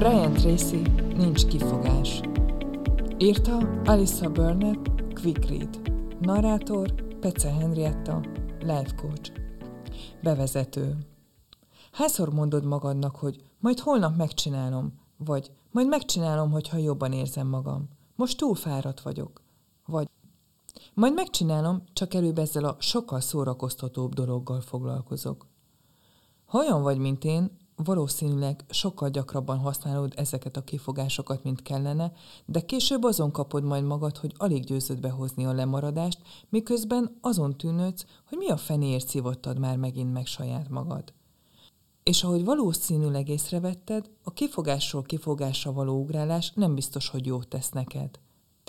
Brian Tracy, nincs kifogás. Írta Alissa Burnett, Quick Read. Narrátor Pece Henrietta, Life Coach. Bevezető. Hányszor mondod magadnak, hogy majd holnap megcsinálom, vagy majd megcsinálom, hogyha jobban érzem magam. Most túl fáradt vagyok. Vagy majd megcsinálom, csak előbb ezzel a sokkal szórakoztatóbb dologgal foglalkozok. Ha olyan vagy, mint én, valószínűleg sokkal gyakrabban használod ezeket a kifogásokat, mint kellene, de később azon kapod majd magad, hogy alig győzöd behozni a lemaradást, miközben azon tűnődsz, hogy mi a fenéért szívottad már megint meg saját magad. És ahogy valószínűleg észrevetted, a kifogásról kifogásra való ugrálás nem biztos, hogy jót tesz neked.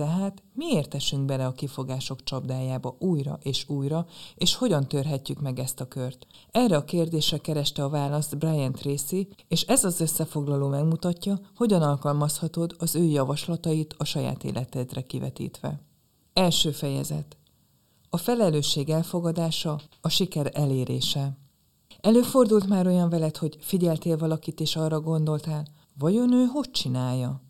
Tehát miért esünk bele a kifogások csapdájába újra és újra, és hogyan törhetjük meg ezt a kört? Erre a kérdésre kereste a választ Brian Tracy, és ez az összefoglaló megmutatja, hogyan alkalmazhatod az ő javaslatait a saját életedre kivetítve. Első fejezet. A felelősség elfogadása, a siker elérése. Előfordult már olyan veled, hogy figyeltél valakit és arra gondoltál, vajon ő hogy csinálja?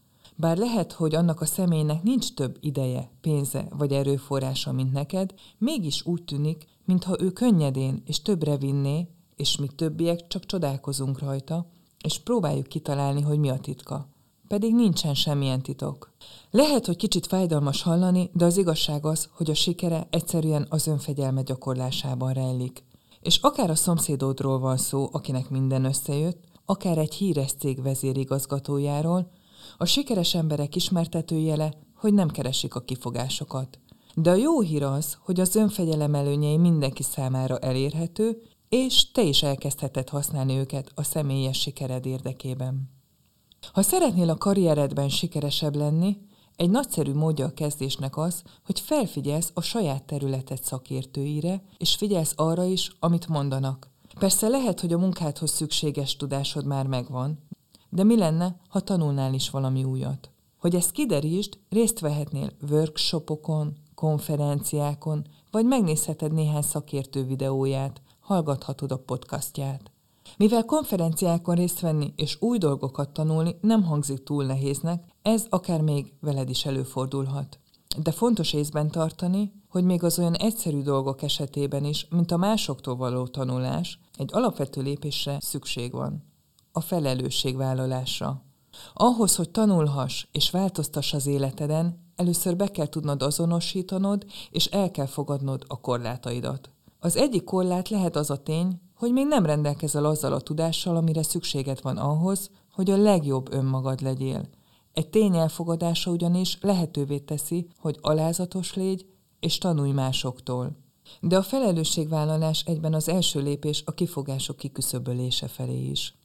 Bár lehet, hogy annak a személynek nincs több ideje, pénze vagy erőforrása, mint neked, mégis úgy tűnik, mintha ő könnyedén és többre vinné, és mi többiek csak csodálkozunk rajta, és próbáljuk kitalálni, hogy mi a titka. Pedig nincsen semmilyen titok. Lehet, hogy kicsit fájdalmas hallani, de az igazság az, hogy a sikere egyszerűen az önfegyelme gyakorlásában rejlik. És akár a szomszédodról van szó, akinek minden összejött, akár egy híres cég vezérigazgatójáról, a sikeres emberek ismertetőjele, hogy nem keresik a kifogásokat. De a jó hír az, hogy az önfegyelem előnyei mindenki számára elérhető, és te is elkezdheted használni őket a személyes sikered érdekében. Ha szeretnél a karrieredben sikeresebb lenni, egy nagyszerű módja a kezdésnek az, hogy felfigyelsz a saját területed szakértőire, és figyelsz arra is, amit mondanak. Persze lehet, hogy a munkádhoz szükséges tudásod már megvan, de mi lenne, ha tanulnál is valami újat? Hogy ezt kiderítsd, részt vehetnél workshopokon, konferenciákon, vagy megnézheted néhány szakértő videóját, hallgathatod a podcastját. Mivel konferenciákon részt venni és új dolgokat tanulni nem hangzik túl nehéznek, ez akár még veled is előfordulhat. De fontos észben tartani, hogy még az olyan egyszerű dolgok esetében is, mint a másoktól való tanulás, egy alapvető lépésre szükség van a felelősségvállalásra. Ahhoz, hogy tanulhass és változtass az életeden, először be kell tudnod azonosítanod, és el kell fogadnod a korlátaidat. Az egyik korlát lehet az a tény, hogy még nem rendelkezel azzal a tudással, amire szükséged van ahhoz, hogy a legjobb önmagad legyél. Egy tény elfogadása ugyanis lehetővé teszi, hogy alázatos légy, és tanulj másoktól. De a felelősségvállalás egyben az első lépés a kifogások kiküszöbölése felé is.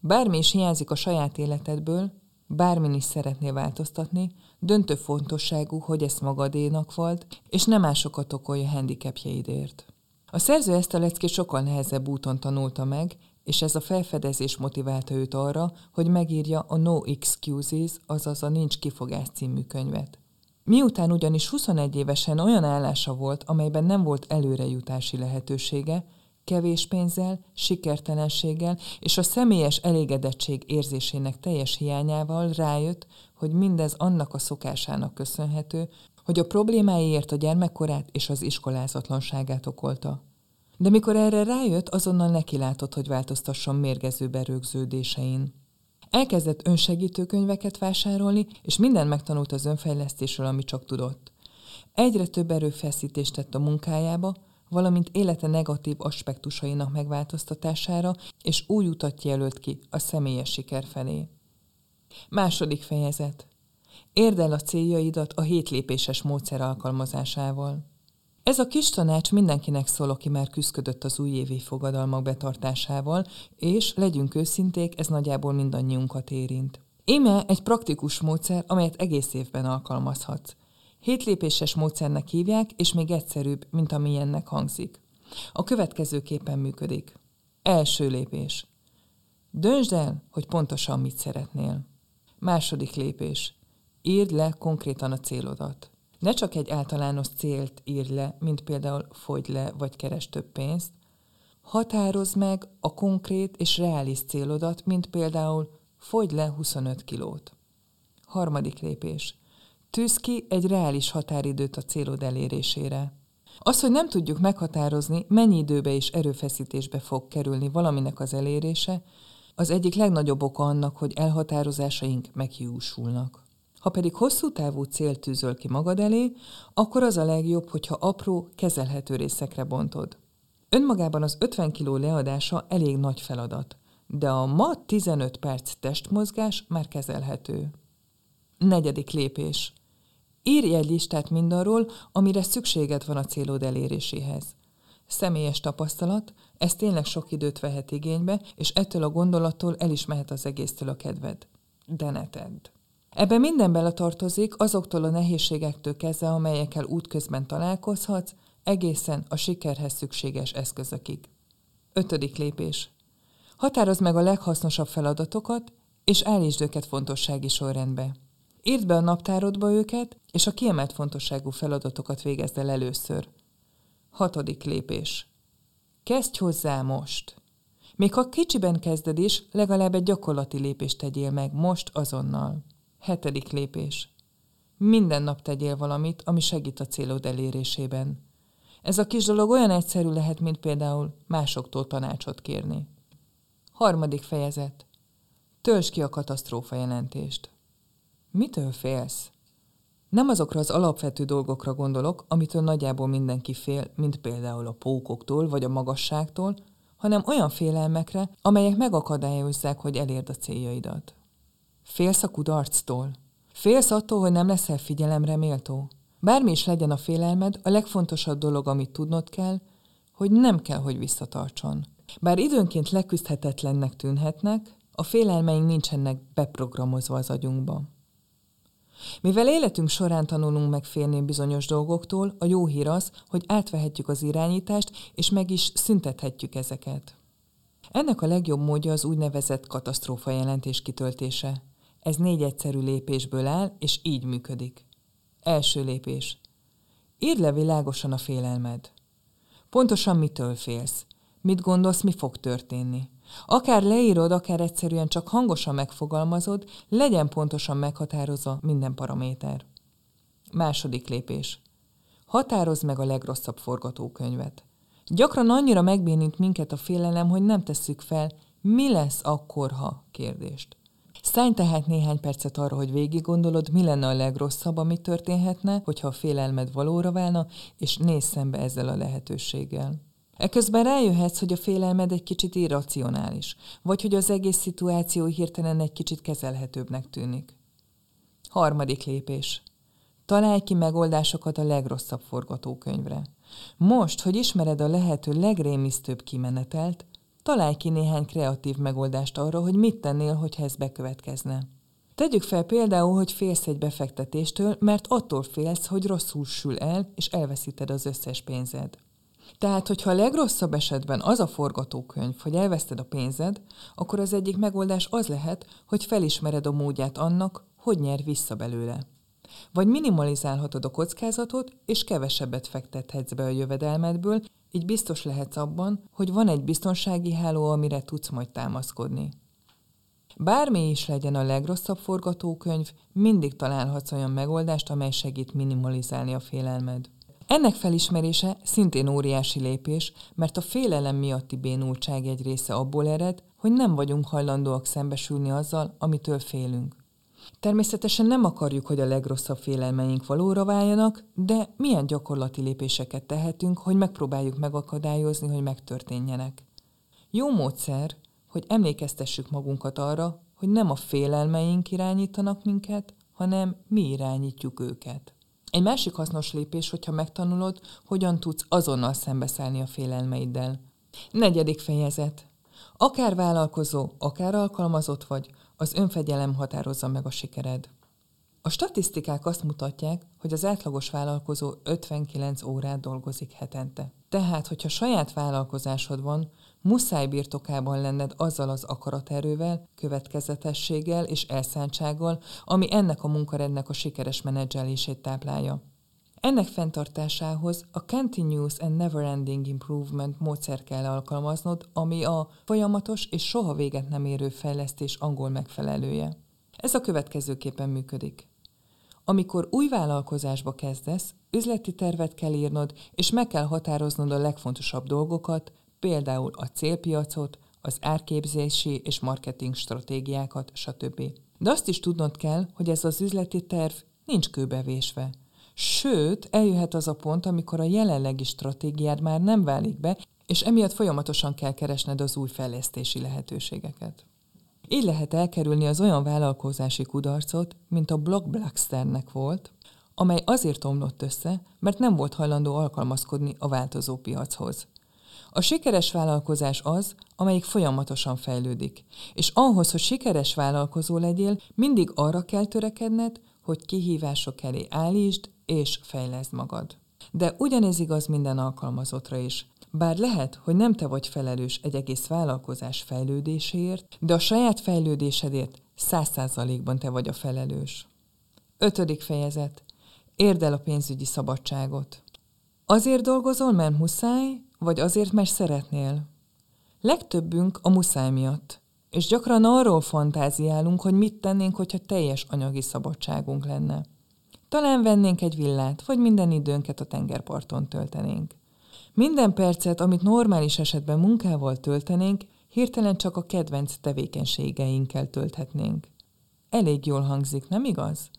Bármi is hiányzik a saját életedből, bármin is szeretnél változtatni, döntő fontosságú, hogy ezt magadénak volt, és nem másokat okolja handicapjeidért. A szerző ezt a leckét sokkal nehezebb úton tanulta meg, és ez a felfedezés motiválta őt arra, hogy megírja a No Excuses, azaz a Nincs kifogás című könyvet. Miután ugyanis 21 évesen olyan állása volt, amelyben nem volt előrejutási lehetősége, kevés pénzzel, sikertelenséggel és a személyes elégedettség érzésének teljes hiányával rájött, hogy mindez annak a szokásának köszönhető, hogy a problémáiért a gyermekkorát és az iskolázatlanságát okolta. De mikor erre rájött, azonnal nekilátott, hogy változtasson mérgező berögződésein. Elkezdett önsegítő könyveket vásárolni, és minden megtanult az önfejlesztésről, ami csak tudott. Egyre több erőfeszítést tett a munkájába, valamint élete negatív aspektusainak megváltoztatására, és új utat jelölt ki a személyes siker felé. Második fejezet. Érd el a céljaidat a hétlépéses módszer alkalmazásával. Ez a kis tanács mindenkinek szól, aki már küzdött az újévi fogadalmak betartásával, és legyünk őszinték, ez nagyjából mindannyiunkat érint. Íme egy praktikus módszer, amelyet egész évben alkalmazhatsz. Hétlépéses módszernek hívják, és még egyszerűbb, mint amilyennek hangzik. A következőképpen működik. Első lépés. Döntsd el, hogy pontosan mit szeretnél. Második lépés. Írd le konkrétan a célodat. Ne csak egy általános célt írd le, mint például fogy le vagy keres több pénzt. Határozd meg a konkrét és reális célodat, mint például Fogy le 25 kilót. Harmadik lépés. Tűz ki egy reális határidőt a célod elérésére. Az, hogy nem tudjuk meghatározni, mennyi időbe és erőfeszítésbe fog kerülni valaminek az elérése, az egyik legnagyobb oka annak, hogy elhatározásaink meghiúsulnak. Ha pedig hosszú távú célt tűzöl ki magad elé, akkor az a legjobb, hogyha apró, kezelhető részekre bontod. Önmagában az 50 kiló leadása elég nagy feladat, de a ma 15 perc testmozgás már kezelhető. Negyedik lépés. Írj egy listát mindarról, amire szükséged van a célod eléréséhez. Személyes tapasztalat, ez tényleg sok időt vehet igénybe, és ettől a gondolattól el is mehet az egésztől a kedved. De ne tedd. Ebben minden beletartozik azoktól a nehézségektől kezdve, amelyekkel útközben találkozhatsz, egészen a sikerhez szükséges eszközökig. Ötödik lépés. Határozd meg a leghasznosabb feladatokat, és állítsd őket fontossági sorrendbe. Írd be a naptárodba őket, és a kiemelt fontosságú feladatokat végezd el először. Hatodik lépés. Kezdj hozzá most. Még ha kicsiben kezded is, legalább egy gyakorlati lépést tegyél meg most azonnal. Hetedik lépés. Minden nap tegyél valamit, ami segít a célod elérésében. Ez a kis dolog olyan egyszerű lehet, mint például másoktól tanácsot kérni. Harmadik fejezet. Tölts ki a katasztrófa jelentést. Mitől félsz? Nem azokra az alapvető dolgokra gondolok, amitől nagyjából mindenki fél, mint például a pókoktól vagy a magasságtól, hanem olyan félelmekre, amelyek megakadályozzák, hogy elérd a céljaidat. Félsz a kudarctól? Félsz attól, hogy nem leszel figyelemre méltó? Bármi is legyen a félelmed, a legfontosabb dolog, amit tudnod kell, hogy nem kell, hogy visszatartson. Bár időnként leküzdhetetlennek tűnhetnek, a félelmeink nincsenek beprogramozva az agyunkba. Mivel életünk során tanulunk meg félni bizonyos dolgoktól, a jó hír az, hogy átvehetjük az irányítást, és meg is szüntethetjük ezeket. Ennek a legjobb módja az úgynevezett katasztrófa jelentés kitöltése. Ez négy egyszerű lépésből áll, és így működik. Első lépés. Írd le világosan a félelmed. Pontosan mitől félsz? Mit gondolsz, mi fog történni? Akár leírod, akár egyszerűen csak hangosan megfogalmazod, legyen pontosan meghatározva minden paraméter. Második lépés. Határozd meg a legrosszabb forgatókönyvet. Gyakran annyira megbénít minket a félelem, hogy nem tesszük fel, mi lesz akkor, ha kérdést. Szállj tehát néhány percet arra, hogy végig gondolod, mi lenne a legrosszabb, ami történhetne, hogyha a félelmed valóra válna, és nézz szembe ezzel a lehetőséggel. Eközben rájöhetsz, hogy a félelmed egy kicsit irracionális, vagy hogy az egész szituáció hirtelen egy kicsit kezelhetőbbnek tűnik. Harmadik lépés. Találj ki megoldásokat a legrosszabb forgatókönyvre. Most, hogy ismered a lehető legrémisztőbb kimenetelt, találj ki néhány kreatív megoldást arra, hogy mit tennél, hogyha ez bekövetkezne. Tegyük fel például, hogy félsz egy befektetéstől, mert attól félsz, hogy rosszul sül el, és elveszíted az összes pénzed. Tehát, hogyha a legrosszabb esetben az a forgatókönyv, hogy elveszted a pénzed, akkor az egyik megoldás az lehet, hogy felismered a módját annak, hogy nyer vissza belőle. Vagy minimalizálhatod a kockázatot, és kevesebbet fektethetsz be a jövedelmedből, így biztos lehetsz abban, hogy van egy biztonsági háló, amire tudsz majd támaszkodni. Bármi is legyen a legrosszabb forgatókönyv, mindig találhatsz olyan megoldást, amely segít minimalizálni a félelmed. Ennek felismerése szintén óriási lépés, mert a félelem miatti bénultság egy része abból ered, hogy nem vagyunk hajlandóak szembesülni azzal, amitől félünk. Természetesen nem akarjuk, hogy a legrosszabb félelmeink valóra váljanak, de milyen gyakorlati lépéseket tehetünk, hogy megpróbáljuk megakadályozni, hogy megtörténjenek. Jó módszer, hogy emlékeztessük magunkat arra, hogy nem a félelmeink irányítanak minket, hanem mi irányítjuk őket. Egy másik hasznos lépés, hogyha megtanulod, hogyan tudsz azonnal szembeszállni a félelmeiddel. Negyedik fejezet. Akár vállalkozó, akár alkalmazott vagy, az önfegyelem határozza meg a sikered. A statisztikák azt mutatják, hogy az átlagos vállalkozó 59 órát dolgozik hetente. Tehát, hogyha saját vállalkozásod van, muszáj birtokában lenned azzal az akaraterővel, következetességgel és elszántsággal, ami ennek a munkarendnek a sikeres menedzselését táplálja. Ennek fenntartásához a Continuous and Never-Ending Improvement módszer kell alkalmaznod, ami a folyamatos és soha véget nem érő fejlesztés angol megfelelője. Ez a következőképpen működik. Amikor új vállalkozásba kezdesz, üzleti tervet kell írnod, és meg kell határoznod a legfontosabb dolgokat, például a célpiacot, az árképzési és marketing stratégiákat, stb. De azt is tudnod kell, hogy ez az üzleti terv nincs kőbevésve. Sőt, eljöhet az a pont, amikor a jelenlegi stratégiád már nem válik be, és emiatt folyamatosan kell keresned az új fejlesztési lehetőségeket. Így lehet elkerülni az olyan vállalkozási kudarcot, mint a Blockbusternek volt, amely azért omlott össze, mert nem volt hajlandó alkalmazkodni a változó piachoz. A sikeres vállalkozás az, amelyik folyamatosan fejlődik. És ahhoz, hogy sikeres vállalkozó legyél, mindig arra kell törekedned, hogy kihívások elé állítsd és fejleszd magad. De ugyanez igaz minden alkalmazottra is. Bár lehet, hogy nem te vagy felelős egy egész vállalkozás fejlődéséért, de a saját fejlődésedért száz százalékban te vagy a felelős. Ötödik fejezet. Érd el a pénzügyi szabadságot. Azért dolgozol, mert muszáj, vagy azért, mert szeretnél? Legtöbbünk a muszáj miatt, és gyakran arról fantáziálunk, hogy mit tennénk, hogyha teljes anyagi szabadságunk lenne. Talán vennénk egy villát, vagy minden időnket a tengerparton töltenénk. Minden percet, amit normális esetben munkával töltenénk, hirtelen csak a kedvenc tevékenységeinkkel tölthetnénk. Elég jól hangzik, nem igaz?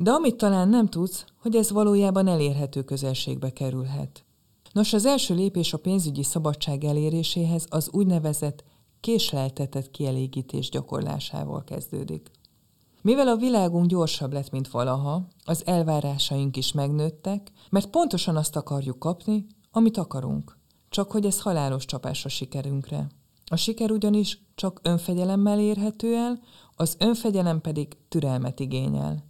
De amit talán nem tudsz, hogy ez valójában elérhető közelségbe kerülhet. Nos, az első lépés a pénzügyi szabadság eléréséhez az úgynevezett késleltetett kielégítés gyakorlásával kezdődik. Mivel a világunk gyorsabb lett, mint valaha, az elvárásaink is megnőttek, mert pontosan azt akarjuk kapni, amit akarunk. Csak hogy ez halálos csapás a sikerünkre. A siker ugyanis csak önfegyelemmel érhető el, az önfegyelem pedig türelmet igényel.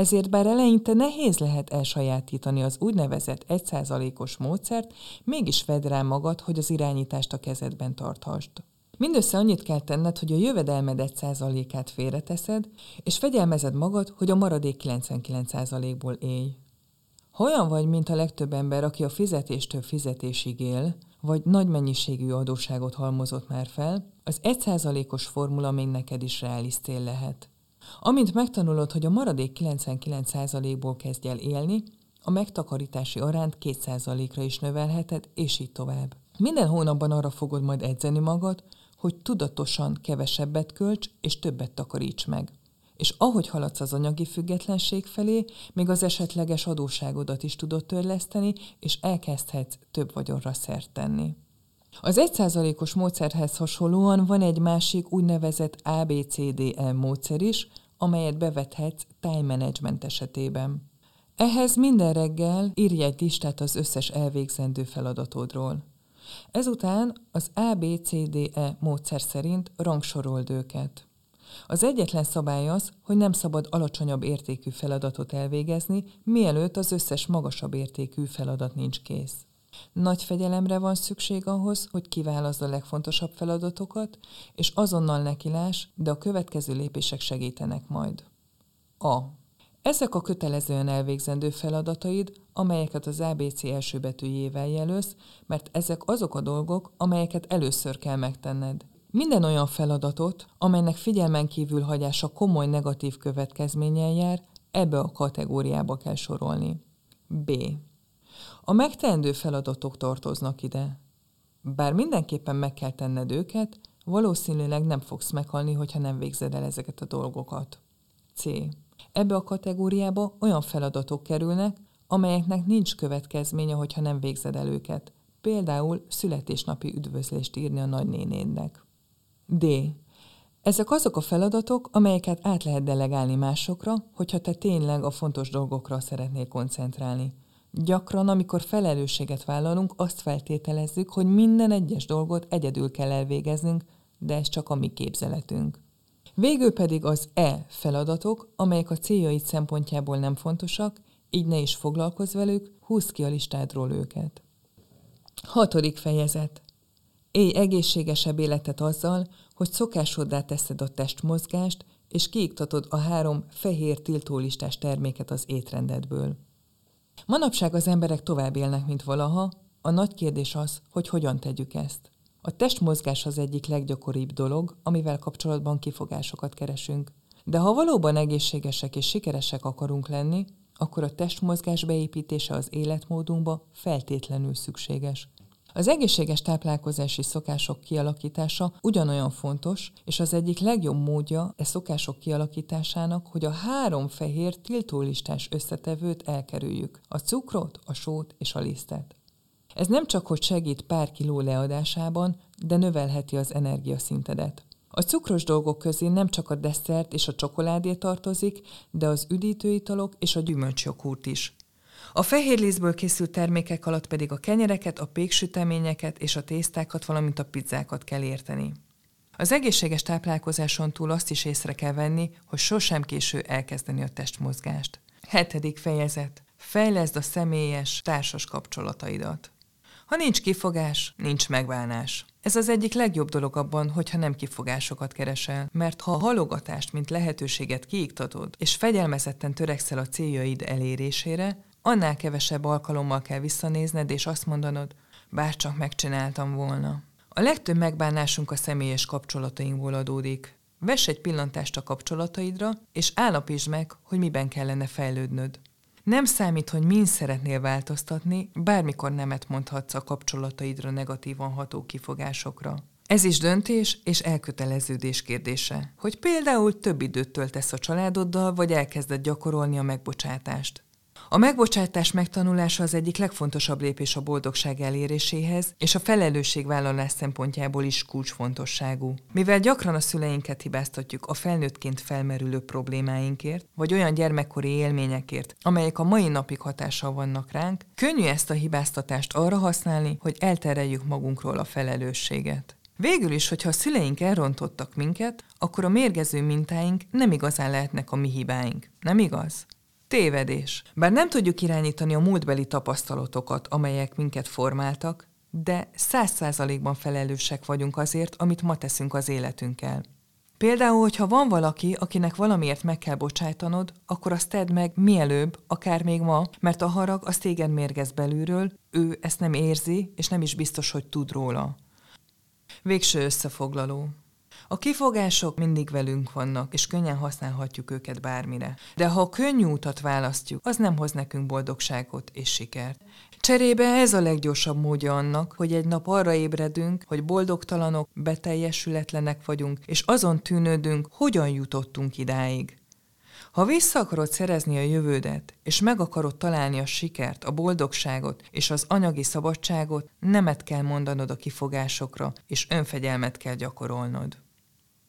Ezért bár eleinte nehéz lehet elsajátítani az úgynevezett egyszázalékos módszert, mégis vedd rá magad, hogy az irányítást a kezedben tarthasd. Mindössze annyit kell tenned, hogy a jövedelmed egy százalékát félreteszed, és fegyelmezed magad, hogy a maradék 99 százalékból élj. Ha olyan vagy, mint a legtöbb ember, aki a fizetéstől fizetésig él, vagy nagy mennyiségű adósságot halmozott már fel, az egy százalékos formula még neked is reális cél lehet. Amint megtanulod, hogy a maradék 99%-ból kezdj el élni, a megtakarítási aránt 2%-ra is növelheted, és így tovább. Minden hónapban arra fogod majd edzeni magad, hogy tudatosan kevesebbet költs és többet takaríts meg. És ahogy haladsz az anyagi függetlenség felé, még az esetleges adóságodat is tudod törleszteni, és elkezdhetsz több vagyonra szert tenni. Az egyszázalékos módszerhez hasonlóan van egy másik úgynevezett ABCDE módszer is, amelyet bevethetsz time management esetében. Ehhez minden reggel írj egy listát az összes elvégzendő feladatodról. Ezután az ABCDE módszer szerint rangsorold őket. Az egyetlen szabály az, hogy nem szabad alacsonyabb értékű feladatot elvégezni, mielőtt az összes magasabb értékű feladat nincs kész. Nagy fegyelemre van szükség ahhoz, hogy kiválaszd a legfontosabb feladatokat, és azonnal nekilás, de a következő lépések segítenek majd. A. Ezek a kötelezően elvégzendő feladataid, amelyeket az ABC első betűjével jelölsz, mert ezek azok a dolgok, amelyeket először kell megtenned. Minden olyan feladatot, amelynek figyelmen kívül hagyása komoly negatív következménnyel jár, ebbe a kategóriába kell sorolni. B. A megteendő feladatok tartoznak ide. Bár mindenképpen meg kell tenned őket, valószínűleg nem fogsz meghalni, hogyha nem végzed el ezeket a dolgokat. C. Ebbe a kategóriába olyan feladatok kerülnek, amelyeknek nincs következménye, hogyha nem végzed el őket. Például születésnapi üdvözlést írni a nagynénédnek. D. Ezek azok a feladatok, amelyeket át lehet delegálni másokra, hogyha te tényleg a fontos dolgokra szeretnél koncentrálni. Gyakran, amikor felelősséget vállalunk, azt feltételezzük, hogy minden egyes dolgot egyedül kell elvégeznünk, de ez csak a mi képzeletünk. Végül pedig az E feladatok, amelyek a céljaid szempontjából nem fontosak, így ne is foglalkozz velük, húzd ki a listádról őket. Hatodik fejezet. Élj egészségesebb életet azzal, hogy szokásoddá teszed a testmozgást, és kiiktatod a három fehér tiltólistás terméket az étrendedből. Manapság az emberek tovább élnek, mint valaha, a nagy kérdés az, hogy hogyan tegyük ezt. A testmozgás az egyik leggyakoribb dolog, amivel kapcsolatban kifogásokat keresünk. De ha valóban egészségesek és sikeresek akarunk lenni, akkor a testmozgás beépítése az életmódunkba feltétlenül szükséges. Az egészséges táplálkozási szokások kialakítása ugyanolyan fontos, és az egyik legjobb módja e szokások kialakításának, hogy a három fehér tiltólistás összetevőt elkerüljük, a cukrot, a sót és a lisztet. Ez nem csak hogy segít pár kiló leadásában, de növelheti az energiaszintedet. A cukros dolgok közé nem csak a desszert és a csokoládé tartozik, de az üdítőitalok és a gyümölcsjoghurt is. A fehérlízből készült termékek alatt pedig a kenyereket, a péksüteményeket és a tésztákat, valamint a pizzákat kell érteni. Az egészséges táplálkozáson túl azt is észre kell venni, hogy sosem késő elkezdeni a testmozgást. Hetedik fejezet. Fejleszd a személyes, társas kapcsolataidat. Ha nincs kifogás, nincs megválás. Ez az egyik legjobb dolog abban, hogyha nem kifogásokat keresel, mert ha a halogatást, mint lehetőséget kiiktatod, és fegyelmezetten törekszel a céljaid elérésére, annál kevesebb alkalommal kell visszanézned, és azt mondanod, bárcsak megcsináltam volna. A legtöbb megbánásunk a személyes kapcsolatainkból adódik. Vess egy pillantást a kapcsolataidra, és állapítsd meg, hogy miben kellene fejlődnöd. Nem számít, hogy min szeretnél változtatni, bármikor nemet mondhatsz a kapcsolataidra negatívan ható kifogásokra. Ez is döntés és elköteleződés kérdése, hogy például több időt töltesz a családoddal, vagy elkezded gyakorolni a megbocsátást. A megbocsátás megtanulása az egyik legfontosabb lépés a boldogság eléréséhez, és a felelősségvállalás szempontjából is kulcsfontosságú. Mivel gyakran a szüleinket hibáztatjuk a felnőttként felmerülő problémáinkért, vagy olyan gyermekkori élményekért, amelyek a mai napig hatással vannak ránk, könnyű ezt a hibáztatást arra használni, hogy eltereljük magunkról a felelősséget. Végül is, hogyha a szüleink elrontottak minket, akkor a mérgező mintáink nem igazán lehetnek a mi hibáink. Nem igaz? Tévedés. Bár nem tudjuk irányítani a múltbeli tapasztalatokat, amelyek minket formáltak, de száz százalékban felelősek vagyunk azért, amit ma teszünk az életünkkel. Például, hogyha van valaki, akinek valamiért meg kell bocsájtanod, akkor azt tedd meg mielőbb, akár még ma, mert a harag az téged mérgez belülről, ő ezt nem érzi, és nem is biztos, hogy tud róla. Végső összefoglaló. A kifogások mindig velünk vannak, és könnyen használhatjuk őket bármire. De ha a könnyű utat választjuk, az nem hoz nekünk boldogságot és sikert. Cserébe ez a leggyorsabb módja annak, hogy egy nap arra ébredünk, hogy boldogtalanok, beteljesületlenek vagyunk, és azon tűnődünk, hogyan jutottunk idáig. Ha vissza akarod szerezni a jövődet, és meg akarod találni a sikert, a boldogságot és az anyagi szabadságot, nemet kell mondanod a kifogásokra, és önfegyelmet kell gyakorolnod.